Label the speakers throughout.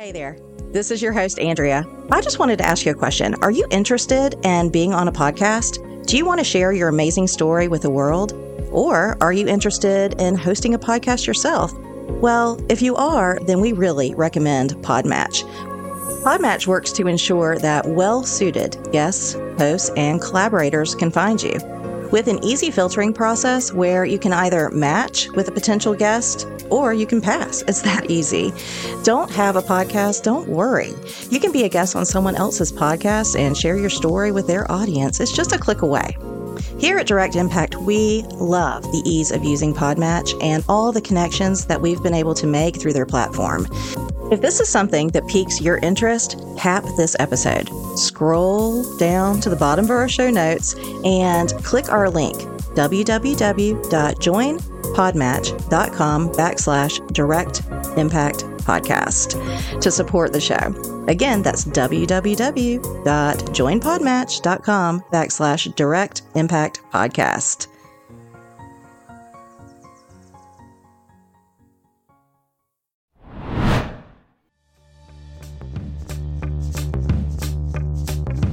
Speaker 1: Hey there. This is your host, Andrea. I just wanted to ask you a question. Are you interested in being on a podcast? Do you want to share your amazing story with the world? Or are you interested in hosting a podcast yourself? Well, if you are, then we really recommend Podmatch. Podmatch works to ensure that well suited guests, hosts, and collaborators can find you. With an easy filtering process where you can either match with a potential guest or you can pass. It's that easy. Don't have a podcast? Don't worry. You can be a guest on someone else's podcast and share your story with their audience. It's just a click away. Here at Direct Impact, we love the ease of using Podmatch and all the connections that we've been able to make through their platform. If this is something that piques your interest, tap this episode. Scroll down to the bottom of our show notes and click our link www.joinpodmatch.com backslash direct impact podcast to support the show. Again, that's www.joinpodmatch.com backslash direct impact podcast.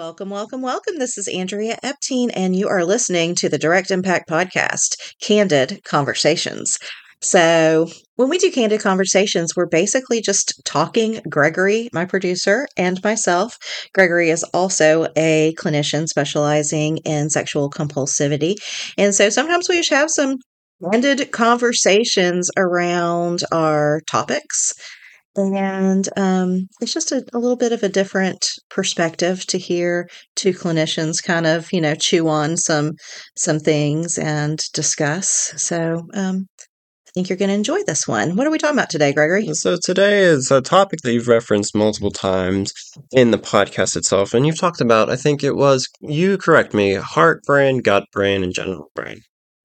Speaker 1: Welcome, welcome, welcome. This is Andrea Epting, and you are listening to the Direct Impact Podcast, Candid Conversations. So, when we do candid conversations, we're basically just talking. Gregory, my producer, and myself. Gregory is also a clinician specializing in sexual compulsivity. And so sometimes we just have some candid conversations around our topics and um, it's just a, a, little bit of a different perspective to hear two clinicians kind of you know chew on some some things and discuss. So um, i think you're going to enjoy this one. What are we talking about today gregory?
Speaker 2: So today is a topic that you've referenced multiple times in the podcast itself and you've talked about i think it was you correct me heart brain gut brain and general brain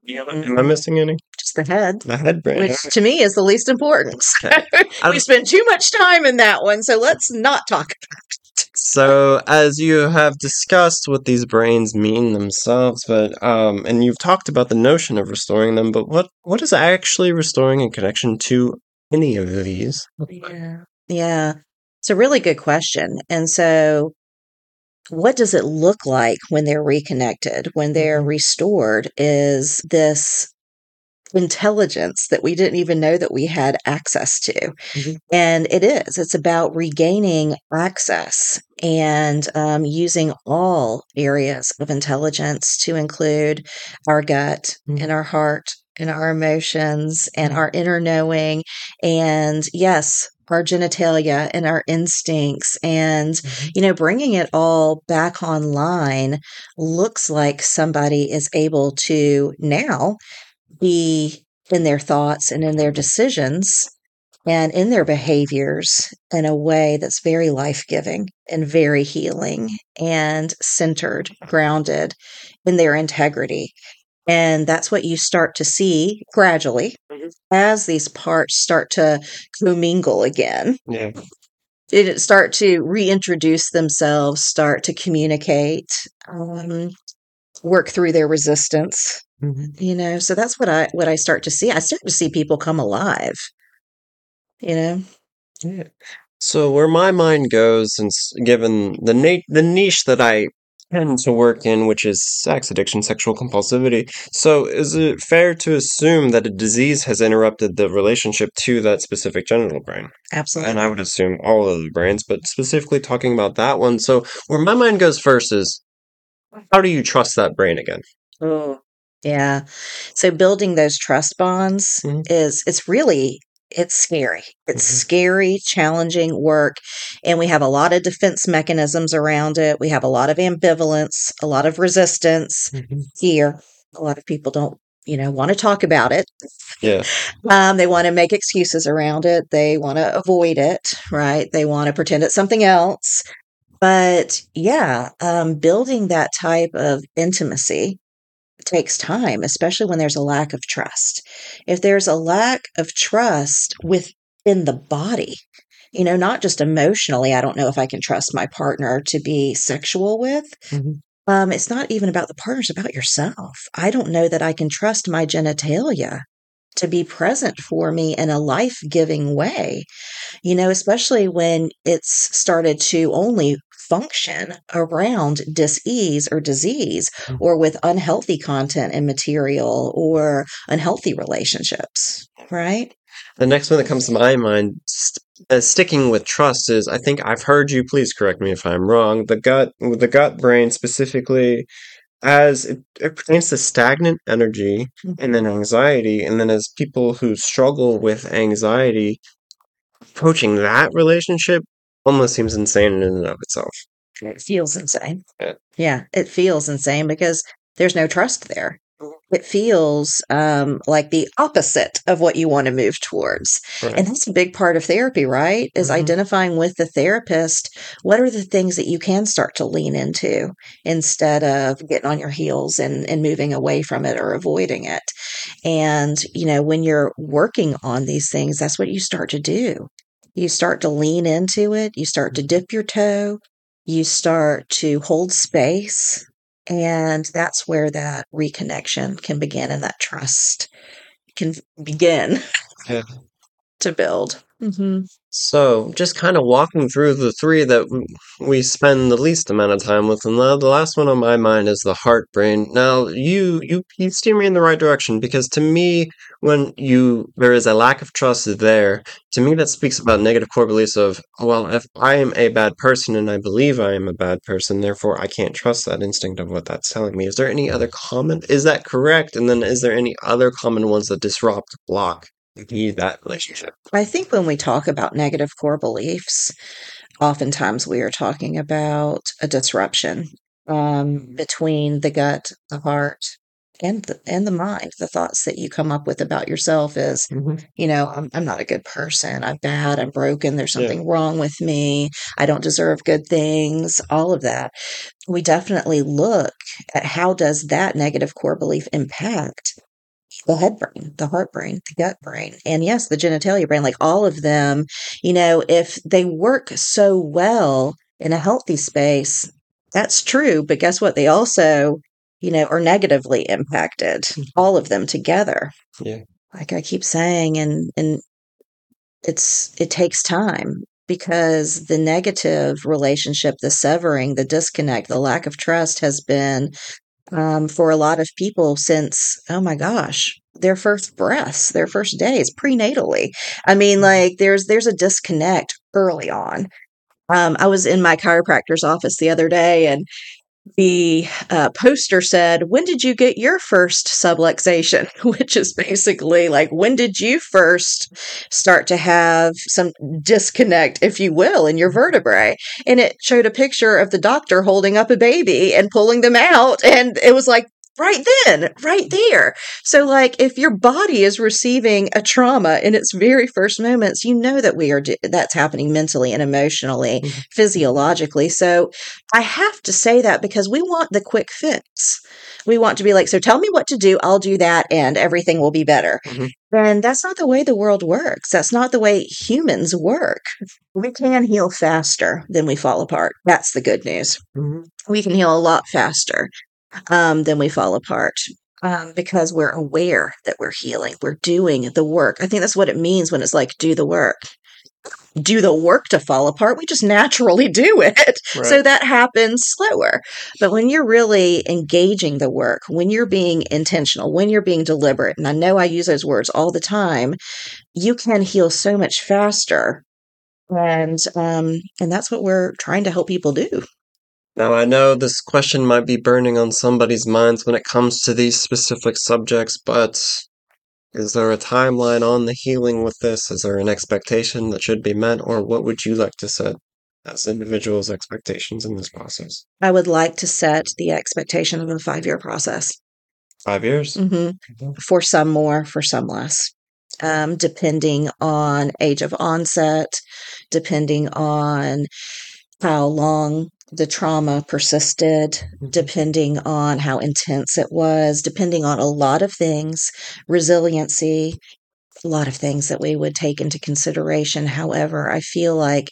Speaker 2: am I missing any?
Speaker 1: Just the head.
Speaker 2: The head brain.
Speaker 1: Which to me is the least important. Okay. we spend too much time in that one, so let's not talk about it.
Speaker 2: So, as you have discussed what these brains mean themselves, but um, and you've talked about the notion of restoring them, but what what is actually restoring in connection to any of these?
Speaker 1: Yeah, yeah, it's a really good question, and so what does it look like when they're reconnected, when they're mm-hmm. restored? Is this intelligence that we didn't even know that we had access to. Mm-hmm. And it is, it's about regaining access and um, using all areas of intelligence to include our gut mm-hmm. and our heart and our emotions and mm-hmm. our inner knowing. And yes, our genitalia and our instincts and mm-hmm. you know bringing it all back online looks like somebody is able to now be in their thoughts and in their decisions and in their behaviors in a way that's very life-giving and very healing and centered grounded in their integrity and that's what you start to see gradually mm-hmm. as these parts start to commingle again.
Speaker 2: Yeah.
Speaker 1: It start to reintroduce themselves, start to communicate, um, work through their resistance. Mm-hmm. You know, so that's what I what I start to see. I start to see people come alive. You know.
Speaker 2: Yeah. So where my mind goes, and given the na- the niche that I tend to work in, which is sex addiction, sexual compulsivity. So, is it fair to assume that a disease has interrupted the relationship to that specific genital brain?
Speaker 1: Absolutely.
Speaker 2: And I would assume all of the brains, but specifically talking about that one. So, where my mind goes first is how do you trust that brain again?
Speaker 1: Oh, yeah. So building those trust bonds mm-hmm. is it's really it's scary. It's mm-hmm. scary, challenging work. And we have a lot of defense mechanisms around it. We have a lot of ambivalence, a lot of resistance mm-hmm. here. A lot of people don't you know, want to talk about it.
Speaker 2: Yeah.
Speaker 1: Um, they want to make excuses around it. They want to avoid it, right? They want to pretend it's something else. But yeah, um, building that type of intimacy takes time, especially when there's a lack of trust. If there's a lack of trust within the body, you know, not just emotionally, I don't know if I can trust my partner to be sexual with.
Speaker 2: Mhm.
Speaker 1: Um, it's not even about the partners, about yourself. I don't know that I can trust my genitalia to be present for me in a life giving way, you know, especially when it's started to only function around dis-ease or disease
Speaker 2: Mhm.
Speaker 1: or with unhealthy content and material or unhealthy relationships, right?
Speaker 2: The next one that comes to my mind, st- uh, sticking with trust, is I think I've heard you. Please correct me if I'm wrong. The gut, the gut brain specifically, as it, it pertains to stagnant energy and then anxiety, and then as people who struggle with anxiety, approaching that relationship almost seems insane in and of itself.
Speaker 1: It feels insane.
Speaker 2: Yeah.
Speaker 1: Yeah, it feels insane because there's no trust there. It feels um, like the opposite of what you want to move towards.
Speaker 2: Right.
Speaker 1: And that's a big part of therapy, right? Is
Speaker 2: Mhm.
Speaker 1: identifying with the therapist what are the things that you can start to lean into instead of getting on your heels and, and moving away from it or avoiding it. And, you know, when you're working on these things, that's what you start to do. You start to lean into it, you start to mm-hmm. dip your toe, you start to hold space. And that's where that reconnection can begin and that trust can begin
Speaker 2: Yeah.
Speaker 1: to build. Hmm
Speaker 2: So, just kind of walking through the three that we spend the least amount of time with, and the, the last one on my mind is the heart brain. Now, you you you steer me in the right direction because to me, when you there is a lack of trust there, to me that speaks about negative core beliefs of well, if I am a bad person and I believe I am a bad person, therefore I can't trust that instinct of what that's telling me. Is there any other common? Is that correct? And then is there any other common ones that disrupt, block, impede that relationship?
Speaker 1: I think when we talk about negative core beliefs, oftentimes we are talking about a disruption um, between the gut, the heart, and the, and the mind. The thoughts that you come up with about yourself is, you know, I'm, I'm not a good person. I'm bad. I'm broken. There's
Speaker 2: Yeah.
Speaker 1: something wrong with me. I don't deserve good things. All of that. We definitely look at how does that negative core belief impact the head brain, the heart brain, the gut brain, and yes, the genitalia brain, like all of them, you know, if they work so well in a healthy space, that's true. But guess what? They also, you know, are negatively impacted, mm-hmm. all of them together.
Speaker 2: Yeah.
Speaker 1: Like I keep saying, and and it's it takes time because the negative relationship, the severing, the disconnect, the lack of trust has been um, for a lot of people since, oh my gosh, their first breaths, their first days, prenatally. I mean, like there's there's a disconnect early on. Um, I was in my chiropractor's office the other day, and the uh, poster said, "When did you get your first subluxation?" Which is basically like, when did you first start to have some disconnect, if you will, in your vertebrae? And it showed a picture of the doctor holding up a baby and pulling them out, and it was like right then, right there. So, like, if your body is receiving a trauma in its very first moments, you know that we are that's happening mentally and emotionally,
Speaker 2: Mhm.
Speaker 1: physiologically. So, I have to say that because we want the quick fix. We want to be like, so tell me what to do, I'll do that, and everything will be better.
Speaker 2: Mhm.
Speaker 1: And that's not the way the world works. That's not the way humans work. We can heal faster than we fall apart. That's the good news we can heal a lot faster um, than we fall apart um, because we're aware that we're healing. We're doing the work. I think that's what it means when it's like, do the work. Do the work to fall apart. We just naturally do it. So that happens slower. But when you're really engaging the work, when you're being intentional, when you're being deliberate, and I know I use those words all the time, you can heal so much faster. And um, and that's what we're trying to help people do.
Speaker 2: Now, I know this question might be burning on somebody's minds when it comes to these specific subjects, but is there a timeline on the healing with this? Is there an expectation that should be met, or what would you like to set as individuals' expectations in this process?
Speaker 1: I would like to set the expectation of a five year process.
Speaker 2: Five years.
Speaker 1: hmm For some more, for some less, um, depending on age of onset, depending on how long the trauma persisted,
Speaker 2: Mhm.
Speaker 1: depending on how intense it was, depending on a lot of things, resiliency, a lot of things that we would take into consideration. However, I feel like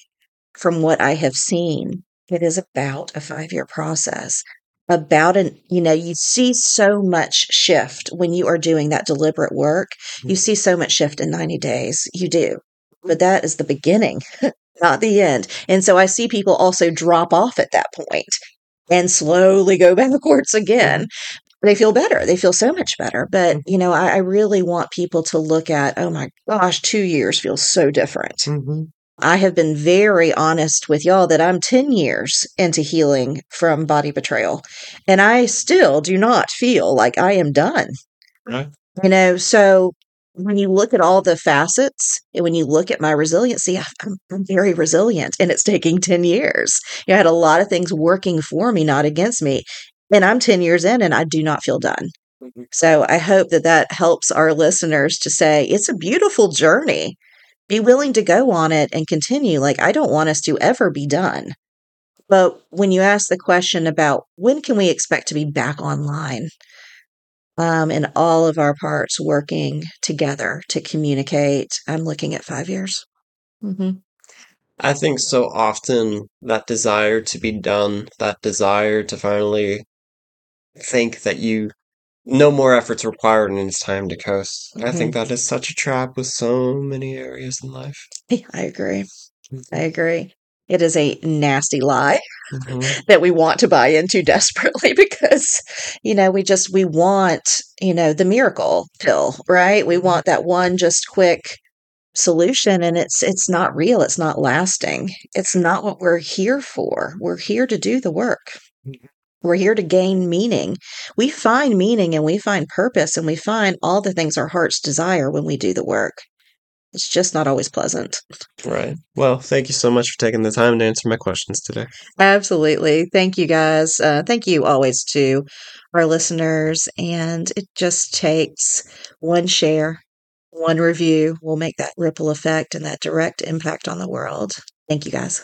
Speaker 1: from what I have seen, it is about a five year process. About an, you know, you see so much shift when you are doing that deliberate work. You see so much shift in 90 days. You do. But that is the beginning, not the end. And so I see people also drop off at that point and slowly go backwards again. They feel better. They feel so much better. But, you know, I, I really want people to look at, oh my gosh, two years feels so different.
Speaker 2: Mhm.
Speaker 1: I have been very honest with y'all that I'm 10 years into healing from body betrayal, and I still do not feel like I am done.
Speaker 2: Right.
Speaker 1: You know, so when you look at all the facets and when you look at my resiliency, I'm, I'm very resilient and it's taking 10 years. You know, I had a lot of things working for me, not against me. And I'm 10 years in and I do not feel done.
Speaker 2: Mhm.
Speaker 1: So I hope that that helps our listeners to say it's a beautiful journey. Be willing to go on it and continue. Like, I don't want us to ever be done. But when you ask the question about when can we expect to be back online, um, and all of our parts working together to communicate, I'm looking at five years. hmm
Speaker 2: I think so often that desire to be done, that desire to finally think that you no more efforts required and it's time to coast. I
Speaker 1: Mhm.
Speaker 2: think that is such a trap with so many areas in life.
Speaker 1: I agree. I agree. It is a nasty lie
Speaker 2: Mhm.
Speaker 1: that we want to buy into desperately because, you know, we just, we want, you know, the miracle pill, right? We want that one just quick solution and it's it's not real. It's not lasting. It's not what we're here for. We're here to do the work.
Speaker 2: Mhm.
Speaker 1: we're here to gain meaning. We find meaning and we find purpose and we find all the things our hearts desire when we do the work it's just not always pleasant.
Speaker 2: Right. Well, thank you so much for taking the time to answer my questions today.
Speaker 1: absolutely. Thank you guys. Uh, thank you always to our listeners. And it just takes one share one review will make that ripple effect and that direct impact on the world. Thank you guys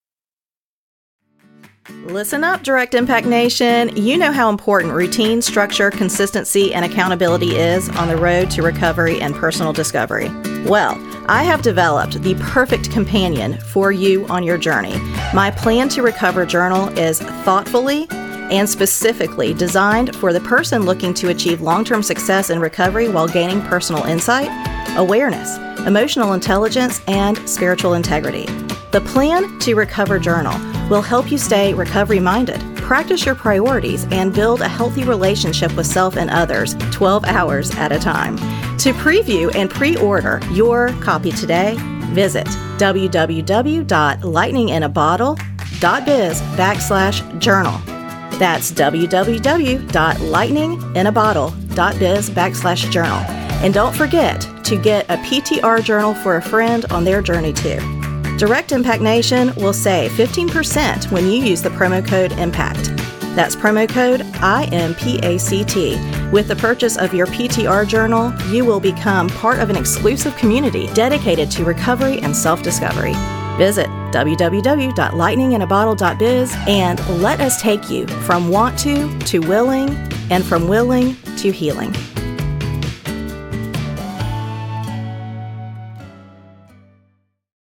Speaker 3: Listen up, Direct Impact Nation. You know how important routine, structure, consistency, and accountability is on the road to recovery and personal discovery. Well, I have developed the perfect companion for you on your journey. My plan to recover journal is thoughtfully and specifically designed for the person looking to achieve long term success in recovery while gaining personal insight, awareness, emotional intelligence, and spiritual integrity. The Plan to Recover Journal will help you stay recovery minded, practice your priorities, and build a healthy relationship with self and others 12 hours at a time. To preview and pre order your copy today, visit www.lightninginabottle.biz backslash journal.
Speaker 1: That's www.lightninginabottle.biz backslash journal. And don't forget to get a PTR journal for a friend on their journey too. Direct Impact Nation will save 15% when you use the promo code IMPACT. That's promo code IMPACT. With the purchase of your PTR journal, you will become part of an exclusive community dedicated to recovery and self discovery. Visit www.lightninginabottle.biz and let us take you from want to to willing and from willing to healing.